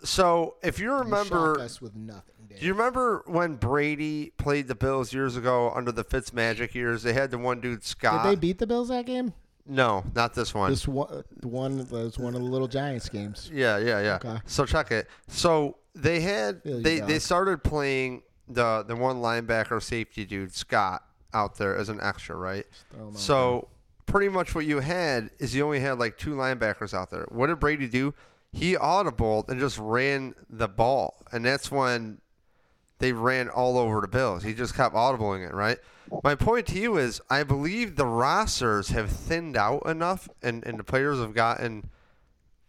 So if you You remember, shock us with nothing. Dave. do you remember when Brady played the Bills years ago under the Fitz Magic years? They had the one dude Scott. Did they beat the Bills that game? No, not this one. This one, the one that was one of the little Giants games. yeah, yeah, yeah. Okay. So check it. So they had they dog. they started playing the the one linebacker safety dude Scott out there as an extra, right? throw 'em out So pretty much what you had is you only had like two linebackers out there. What did Brady do? He audibled and just ran the ball, and that's when they ran all over the Bills. He just kept audibling it, right? My point to you is, I believe the rosters have thinned out enough, and, and the players have gotten.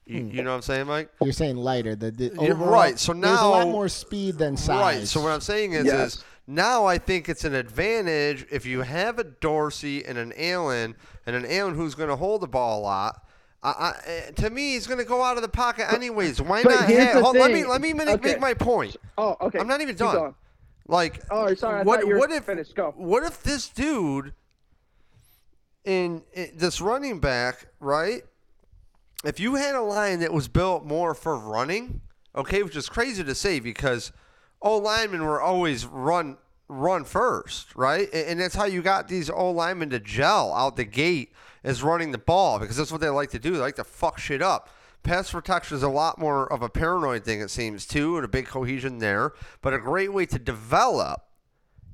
You, Hmm. you know what I'm saying, Mike? You're saying lighter. The, the You're overall- right, so now there's a lot more speed than size. Right. So what I'm saying is, Yes. is now I think it's an advantage if you have a Dorsey and an Allen and an Allen who's going to hold the ball a lot. I, I, eh, to me, he's going to go out of the pocket anyways. Why but not? here's have- the hold- let me let me make, Okay. make my point. Oh, okay. I'm not even Keep done. going. Like, Oh, sorry. I what thought you were what if finished. Go. what if this dude in, in this running back, right? If you had a line that was built more for running, okay, which is crazy to say because old linemen were always run run first, right? And, and that's how you got these old linemen to gel out the gate is running the ball because that's what they like to do. They like to fuck shit up. Pass protection is a lot more of a paranoid thing, it seems, too, and a big cohesion there. But a great way to develop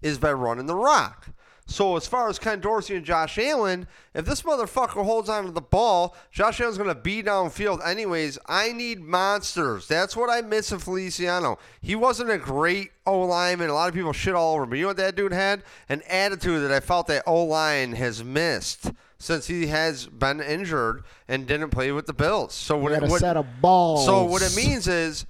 is by running the rock. So as far as Ken Dorsey and Josh Allen, if this motherfucker holds on to the ball, Josh Allen's going to be downfield anyways. I need monsters. That's what I miss in Feliciano. He wasn't a great O lineman. A lot of people shit all over him. But you know what that dude had? An attitude that I felt that O line has missed since he has been injured and didn't play with the Bills. So what, a what set of balls. so what it means is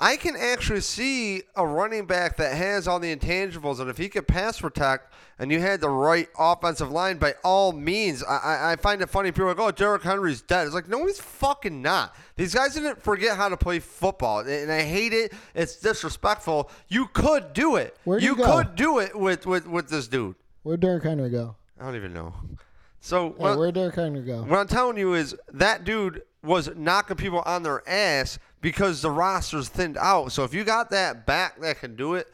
I can actually see a running back that has all the intangibles, and if he could pass protect, and you had the right offensive line, by all means, I, I, find it funny. People are like, "Oh, Derrick Henry's dead." It's like, no, he's fucking not. These guys didn't forget how to play football, and I hate it. It's disrespectful. You could do it. Where'd you he go? could do it with, with, with this dude. Where'd Derrick Henry go? I don't even know. So Hey, what- where'd Derrick Henry go? what I'm telling you is that dude was knocking people on their ass because the roster's thinned out. So if you got that back that can do it,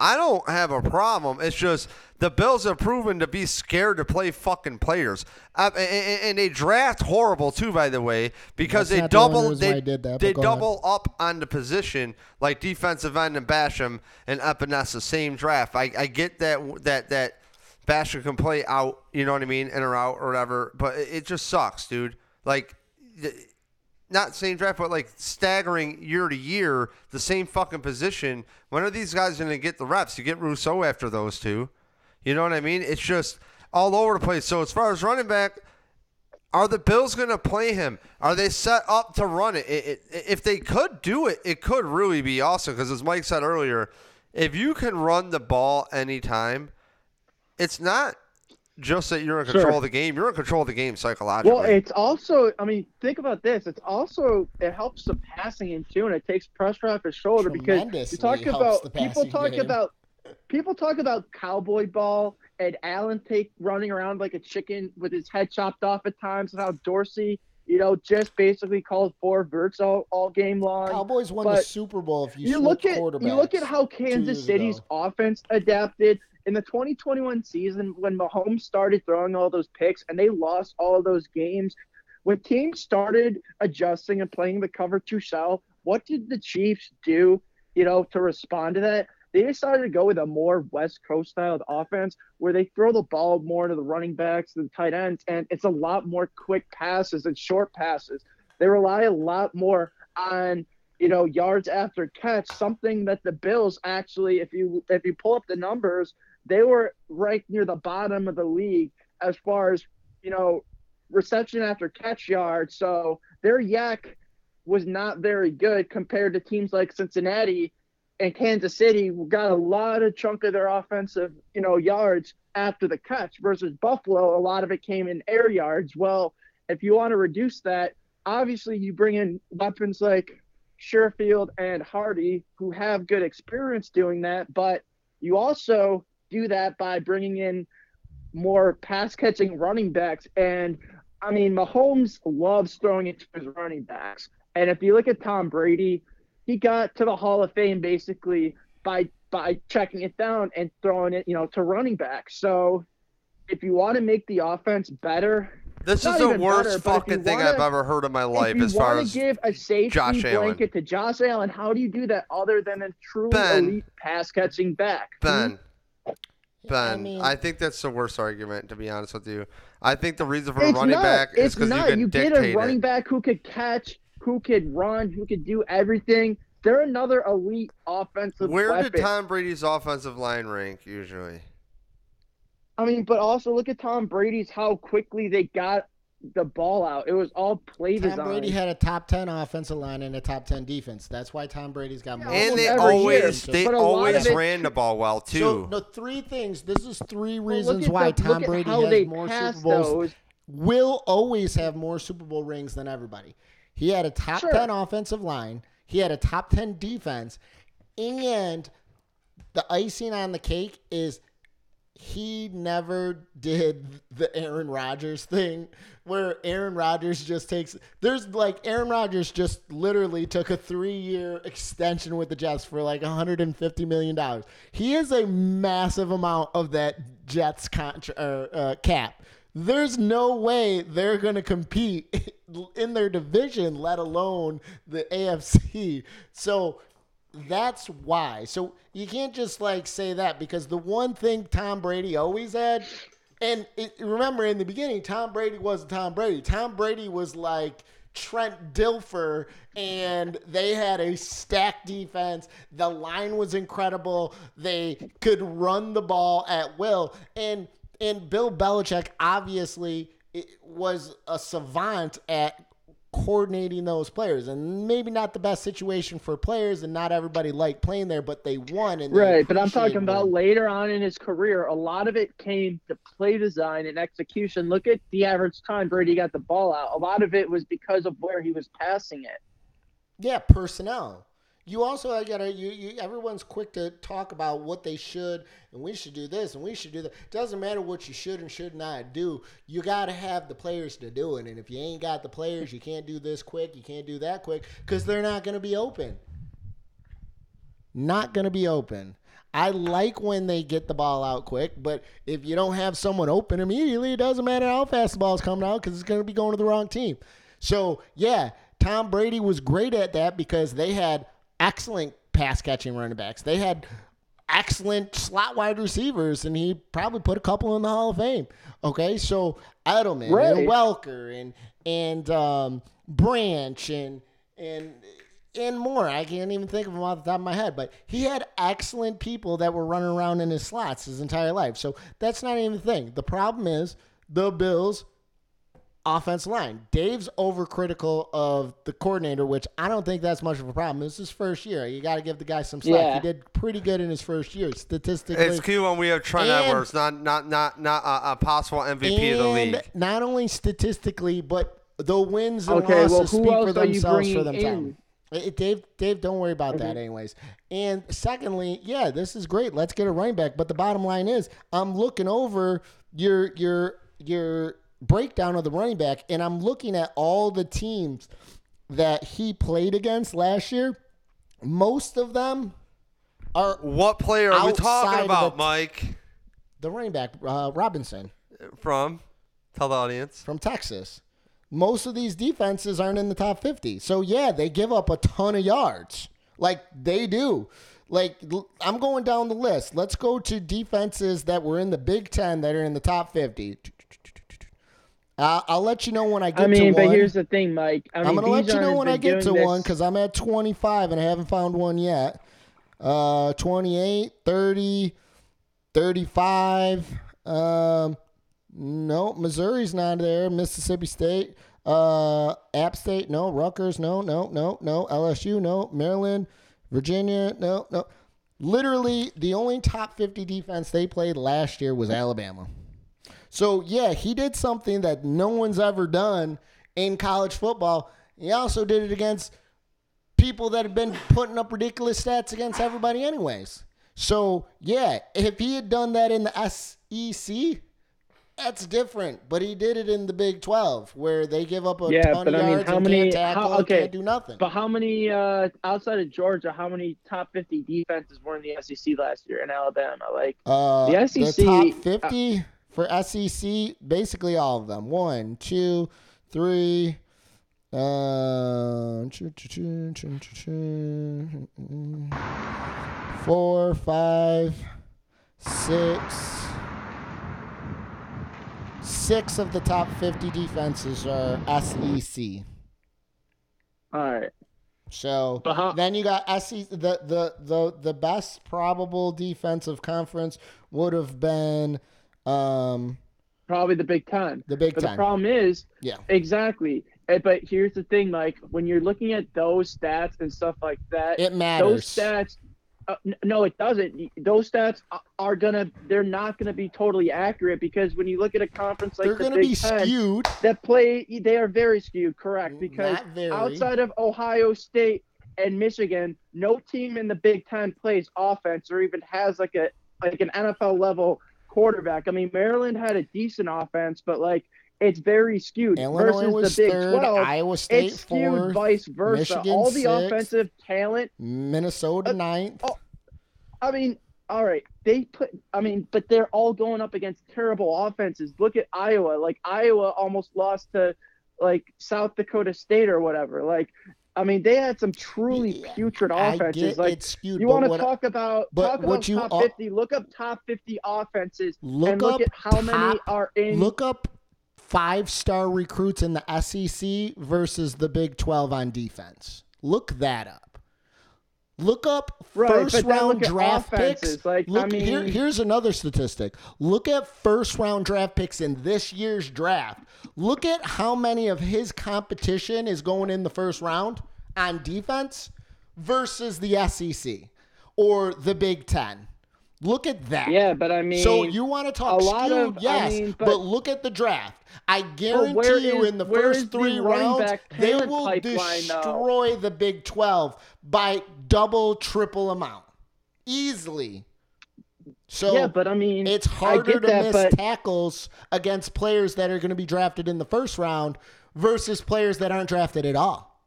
I don't have a problem. It's just the Bills have proven to be scared to play fucking players, uh, and, and- they draft horrible too. By the way, because That's they not the double they, that, they go ahead. double up on the position like defensive end and Basham and Epenesa same draft. I, I get that that that Basham can play out, you know what I mean, in or out or whatever, but it, it just sucks, dude. Like. not same draft, but like staggering year to year, the same fucking position. When are these guys going to get the reps? You get Rousseau after those two. You know what I mean? It's just all over the place. So as far as running back, are the Bills going to play him? Are they set up to run it? It- it- If they could do it, it could really be awesome. Because as Mike said earlier, if you can run the ball anytime, it's not just that you're in control Sure. of the game. You're in control of the game psychologically. Well, it's also, I mean, think about this. It's also, it helps the passing in too, and it takes pressure off his shoulder because you talk about people talk game. about people talk about cowboy ball and Allen take running around like a chicken with his head chopped off at times, and how Dorsey, you know, just basically called four verts all, all game long. Cowboys won the but Super Bowl if you, you look at you look at how Kansas City's ago. offense adapted in the 2021 season when Mahomes started throwing all those picks and they lost all those games. When teams started adjusting and playing the cover two shell, what did the Chiefs do? You know, to respond to that, they decided to go with a more West Coast style offense where they throw the ball more to the running backs, the tight ends, and it's a lot more quick passes and short passes. They rely a lot more on you know yards after catch, something that the Bills actually, if you if you pull up the numbers, they were right near the bottom of the league as far as you know reception after catch yards. So their YAC was not very good compared to teams like Cincinnati and Kansas City got a lot of chunk of their offensive, you know, yards after the catch versus Buffalo, a lot of it came in air yards. Well, if you want to reduce that, obviously you bring in weapons like Sherfield and Harty who have good experience doing that, but you also do that by bringing in more pass catching running backs. And I mean, Mahomes loves throwing it to his running backs. And if you look at Tom Brady, he got to the Hall of Fame basically by by checking it down and throwing it, you know, to running backs. So if you want to make the offense better, This is the worst better, but if you fucking thing wanna- I've ever heard in my life as far as give a safety Josh Allen. blanket to Josh Allen, how do you do that other than a truly Ben. elite pass catching back? Hmm? Ben. Ben, I I, think that's the worst argument, to be honest with you. I think the reason for a running not. back is because you not. can You get dictate a running it. back who could catch, who could run, who could do everything. They're another elite offensive Where weapon. did Tom Brady's offensive line rank usually? I mean, but also look at Tom Brady's how quickly they got the ball out. It was all play Tom design. Brady had a top ten offensive line and a top ten defense. That's why Tom Brady's got more. Yeah, And they almost every year, always they but a lot always of it- ran the ball well too. So the three things. This is three reasons at why the- Tom Brady has they more Super Bowls. those. Will always have more Super Bowl rings than everybody. He had a top Sure. ten offensive line. He had a top ten defense, and the icing on the cake is he never did the Aaron Rodgers thing where Aaron Rodgers just takes there's like Aaron Rodgers just literally took a 3-year extension with the Jets for like 150 million dollars. He is a massive amount of that Jets contra- uh, uh, cap. There's no way they're going to compete in their division, let alone the AFC. So that's why. So you can't just like say that because the one thing Tom Brady always had, and it, remember in the beginning, Tom Brady wasn't Tom Brady. Tom Brady was like Trent Dilfer, and they had a stacked defense. The line was incredible. They could run the ball at will, and and Bill Belichick obviously was a savant at coordinating those players and maybe not the best situation for players and not everybody liked playing there but they won and Right, but I'm talking about later on in his career. A lot of it came to play design and execution. Look at the average time Brady got the ball out. A lot of it was because of where he was passing it. yeah personnel you also I gotta you, you everyone's quick to talk about what they should and we should do this and we should do that doesn't matter what you should and should not do you gotta have the players to do it and if you ain't got the players you can't do this quick you can't do that quick because they're not gonna be open not to be open. I like when they get the ball out quick, but if you don't have someone open immediately, it doesn't matter how fast the ball's coming out because it's going to be going to the wrong team. So, yeah, Tom Brady was great at that because they had excellent pass catching running backs. They had excellent slot wide receivers, and he probably put a couple in the Hall of Fame. Okay, so Edelman Right. and Welker and and um, Branch and and and more. I can't even think of them off the top of my head, but he had excellent people that were running around in his slots his entire life. So that's not even the thing. The problem is the Bills offense line. Dave's overcritical of the coordinator, which I don't think that's much of a problem. It's his first year. You got to give the guy some slack. Yeah. He did pretty good in his first year statistically. It's cute when we have Trent And- Edwards, not not not not a, a possible MVP of the league. not only statistically, but the wins and Okay, well, losses who speak for themselves for bringing themselves. Eh, Dave, Dave, don't worry about that, anyways. And secondly, yeah, this is great. Let's get a running back. But the bottom line is, I'm looking over your your your breakdown of the running back, and I'm looking at all the teams that he played against last year. Most of them are What player are we talking about, the- Mike? the running back, uh, Robinson. From? Tell the audience. from Texas. Most of these defenses aren't in the top 50. So, yeah, they give up a ton of yards. Like they do. Like, I'm going down the list. Let's go to defenses that were in the Big Ten that are in the top 50. Uh, I'll let you know when I get to one. I mean, to but one. here's the thing, Mike. I mean, I'm going to let you know when I get to doing one because I'm at 25 and I haven't found one yet. Uh, 28, 30, 35. Um, no, Missouri's not there. Mississippi State, uh, App State, no. Rutgers, no, no, no, no. LSU, no. Maryland, Virginia, no, no. Literally, the only top 50 defense they played last year was Alabama. So, yeah, he did something that no one's ever done in college football. He also did it against people that have been putting up ridiculous stats against everybody, anyways. So, yeah, if he had done that in the SEC, that's different. But he did it in the Big 12, where they give up a Yeah, ton but of I mean, yards how and many- can't tackle, how- okay, can't do nothing. But how many uh, outside of Georgia? How many top 50 defenses were in the SEC last year in Alabama? Like, Uh, The the SEC top 50 for SEC, basically all of them. One, two, three, uh, four, five, six. Six of the top 50 defenses are SEC. all right, So But how- then you got SEC. The, the the the best probable defensive conference would have been um, probably the Big Ten. the Big But Ten. the problem is, Yeah. exactly. Eh, But here's the thing, Mike. When you're looking at those stats and stuff like that, it matters. those stats. Uh, no, it doesn't. Those stats are gonna. They're not gonna be totally accurate because when you look at a conference like They're the going to Big be Ten, skewed. that play they are very skewed correct because outside of ohio state and michigan no team in the big ten plays offense or even has like a like an nfl level quarterback i mean maryland had a decent offense but like it's very skewed Illinois versus was the big third. 12 Iowa State it's skewed fourth. vice versa Michigan all the sixth. offensive talent Minnesota Uh, ninth. oh, I mean, all right, they put. I mean, but they're all going up against terrible offenses. Look at Iowa. Like Iowa almost lost to like South Dakota State or whatever. Like, I mean, they had some truly Yeah, putrid offenses. like, it's skewed. you want to talk about but talk what about you top fifty? Look up top fifty offenses Look and look up at how many are in. Look up five star recruits in the SEC versus the Big 12 on defense. Look that up. Look up Right, first round draft picks. like, I Look here, here's another statistic. Look at first round draft picks in this year's draft. Look at how many of his competition is going in the first round on defense versus the SEC or the Big 10. Look at that. yeah, but I mean, So you want to talk a lot skewed, of- I yes, mean, but, but- look at the draft. I guarantee you, in the first three running rounds, they will though? destroy the Big Twelve by double, triple amount, easily. So yeah, but I mean, it's harder to that, miss but tackles against players that are going to be drafted in the first round versus players that aren't drafted at all.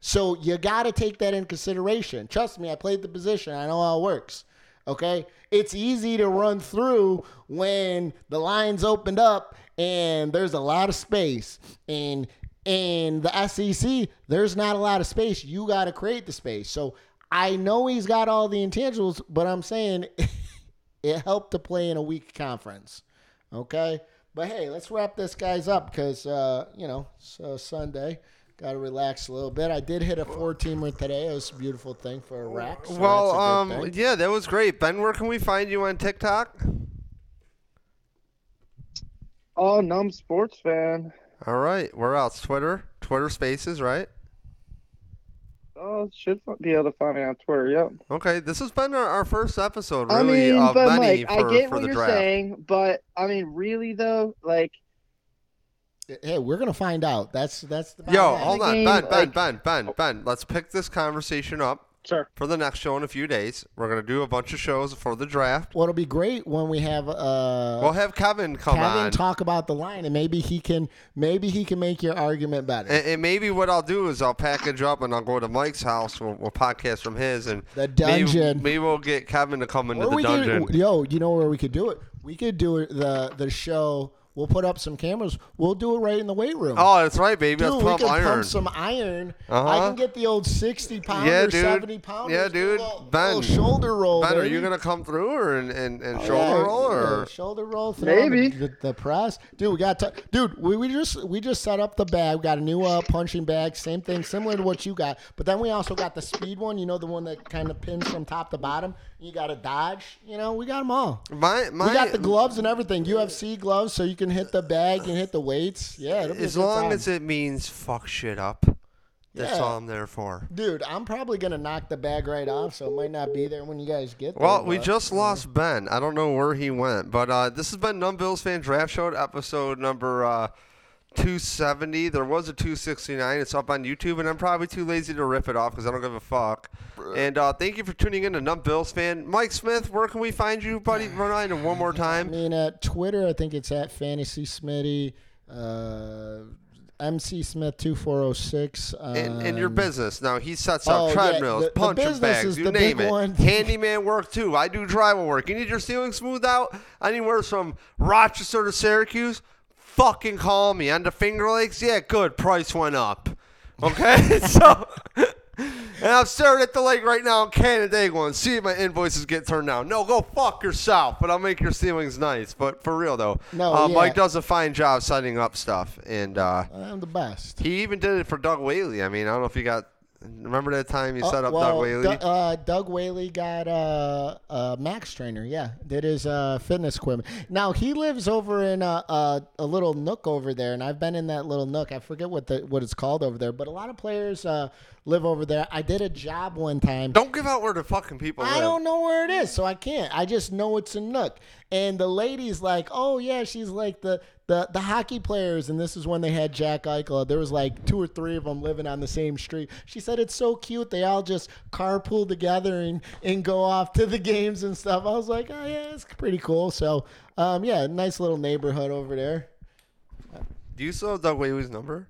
So you got to take that in consideration. Trust me, I played the position. I know how it works. Okay, it's easy to run through when the lines opened up and there's a lot of space. And in the SEC, there's not a lot of space. You got to create the space. So I know he's got all the intangibles, but I'm saying it helped to play in a weak conference. Okay, but hey, let's wrap this guys up because uh, you know it's uh, Sunday. Got to relax a little bit. I did hit a four teamer today. It was a beautiful thing for a rack. So well, that's a um, good thing. yeah, that was great. Ben, where can we find you on TikTok? Oh, numb sports fan. All right, where else? Twitter, Twitter Spaces, right? Oh, should be able to find me on Twitter. Yep. Okay, this has been our, our first episode, really, I really, mean, of but many Mike, for, I get for what the you're draft. saying, but I mean, really though, like, hey, we're gonna find out. That's that's the Yo, bottom hold on, Ben, Ben, Ben, Ben, Ben. Let's pick this conversation up sure. for the next show in a few days. We're gonna do a bunch of shows for the draft. What'll be great when we have uh, We'll have Kevin come Kevin on. talk about the line, and maybe he can maybe he can make your argument better. And, and maybe what I'll do is I'll package up and I'll go to Mike's house. We'll, we'll podcast from his and The maybe- dungeon. Maybe, we'll get Kevin to come into Or the we dungeon. Could, yo, you know where we could do it? We could do it the the show. We'll put up some cameras. We'll do it right in the weight room. oh, that's right, baby. Dude, Let's we pump can iron. pump some iron. Uh-huh. I can get the old sixty pounder, Yeah, dude. seventy pounder. Yeah, dude. Ben. shoulder roll. ben, are you gonna come through or and, and, and Oh, shoulder yeah, roll yeah, or? shoulder roll? throw Maybe. the, the, the press, dude. We got to, dude. We, we just we just set up the bag. We got a new uh, punching bag, same thing, similar to what you got. But then we also got the speed one. You know, the one that kind of pins from top to bottom. You got to dodge. You know, we got them all. My my. we got the gloves and everything. UFC gloves, so you can hit the bag and hit the weights. Yeah, it'll be as a long time. as it means fuck shit up. That's Yeah. all I'm there for. Dude, I'm probably gonna knock the bag right off, so it might not be there when you guys get there. Well, we just lost Ben. I don't know where he went, but uh, this has been Numb Bills Fan Draft Show, episode number uh, 270. There was a 269. It's up on YouTube, and I'm probably too lazy to rip it off because I don't give a fuck. And uh, thank you for tuning in to Numb Bills Fan. Mike Smith, where can we find you, buddy? Run on one more time. I mean, at Twitter, I think it's at Fantasy Smitty, uh, MC Smith two four zero six. In, in your um, business. Now, he sets up oh, yeah, treadmills, the- the punching business bags, is you the name big it. one. Handyman work, too. I do drywall work. You need your ceiling smoothed out? Anywhere from Rochester to Syracuse? Fucking call me. On the Finger Lakes? Yeah, good. Price went up. Okay? so, and I'm staring at the lake right now in Canandaigua and see if my invoices get turned down. No, go fuck yourself, but I'll make your ceilings nice. But for real, though, No, uh, yeah. Mike does a fine job setting up stuff. And, uh, I'm the best. he even did it for Doug Whaley. I mean, I don't know if you got. Remember that time you set Uh, up well, Doug Whaley? Doug- uh, Doug Whaley got uh, a Max trainer. Yeah, did his uh, fitness equipment. Now he lives over in a, a a little nook over there, and I've been in that little nook. I forget what the what it's called over there, but a lot of players uh, live over there. I did a job one time. don't give out where the fucking people I live. don't know where it is, so I can't. I just know it's a nook. And the lady's like, "Oh yeah, she's like the the the hockey players." And this is when they had Jack Eichel. There was like two or three of them living on the same street. She said it's so cute. They all just carpool together and and go off to the games and stuff. I was like, "Oh yeah, it's pretty cool." So, um, yeah, nice little neighborhood over there. Do you still have Doug Whaley's number?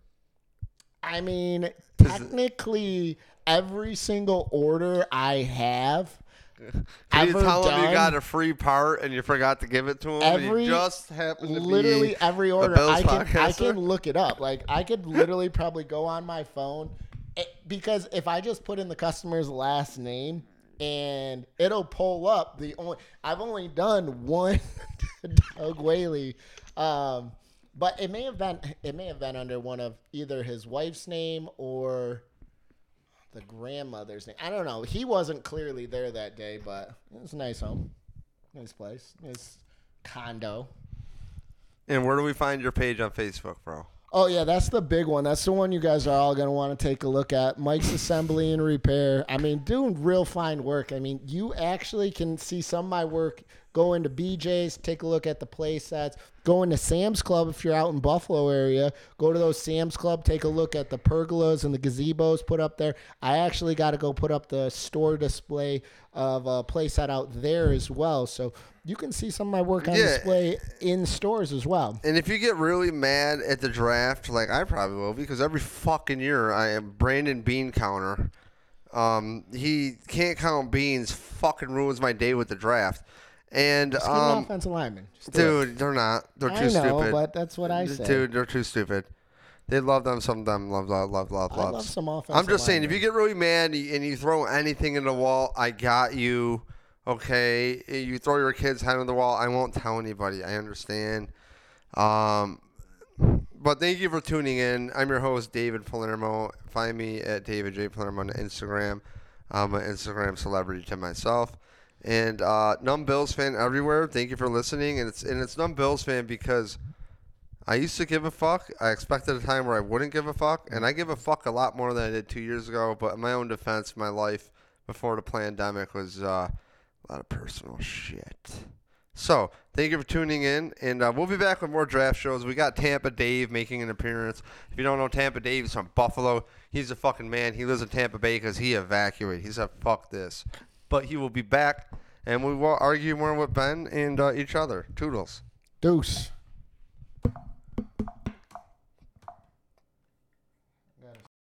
I mean, technically, every single order I have. Can you ever tell him you got a free part and you forgot to give it to him? Every- you just happened to literally every order I can I can look it up. Like I could literally probably go on my phone eh, because if I just put in the customer's last name and it'll pull up the only I've only done one Doug Whaley. Um, but it may have been it may have been under one of either his wife's name or the grandmother's name. I don't know. He wasn't clearly there that day, but it was a nice home. Nice place. Nice condo. And where do we find your page on Facebook, bro? Oh yeah, that's the big one. That's the one you guys are all gonna want to take a look at. Mike's Assembly and Repair. I mean, doing real fine work. I mean, you actually can see some of my work. Go into BJ's, take a look at the play sets. Go into Sam's Club if you're out in Buffalo area. Go to those Sam's Club, take a look at the pergolas and the gazebos put up there. I actually got to go put up the store display of a play set out there as well. So you can see some of my work on Yeah. display in stores as well. And if you get really mad at the draft, like I probably will, because every fucking year I am Brandon Bean counter. Um, he can't count beans. Fucking ruins my day with the draft. And Just get an um, offensive lineman. Just do it. dude, they're not. They're too I know, stupid. but that's what I say. Dude, they're too stupid. They love them. Some of them love, love, love, love, I loves. love some offensive I'm just saying, if linemen. you get really mad and you, and you throw anything in the wall, I got you. Okay, you throw your kid's head in the wall. I won't tell anybody. I understand. Um, but thank you for tuning in. I'm your host, David Palermo. Find me at David J Palermo on Instagram. I'm an Instagram celebrity to myself. And uh, Numb Bills fan everywhere. Thank you for listening. And it's and it's Numb Bills fan because I used to give a fuck. I expected a time where I wouldn't give a fuck, and I give a fuck a lot more than I did two years ago. But in my own defense, my life before the pandemic was uh, a lot of personal shit. So thank you for tuning in, and uh, we'll be back with more draft shows. We got Tampa Dave making an appearance. If you don't know Tampa Dave, he's from Buffalo. He's a fucking man. He lives in Tampa Bay because he evacuated. He said, "Fuck this," but he will be back, and we will argue more with Ben and uh, each other. Toodles. Deuce.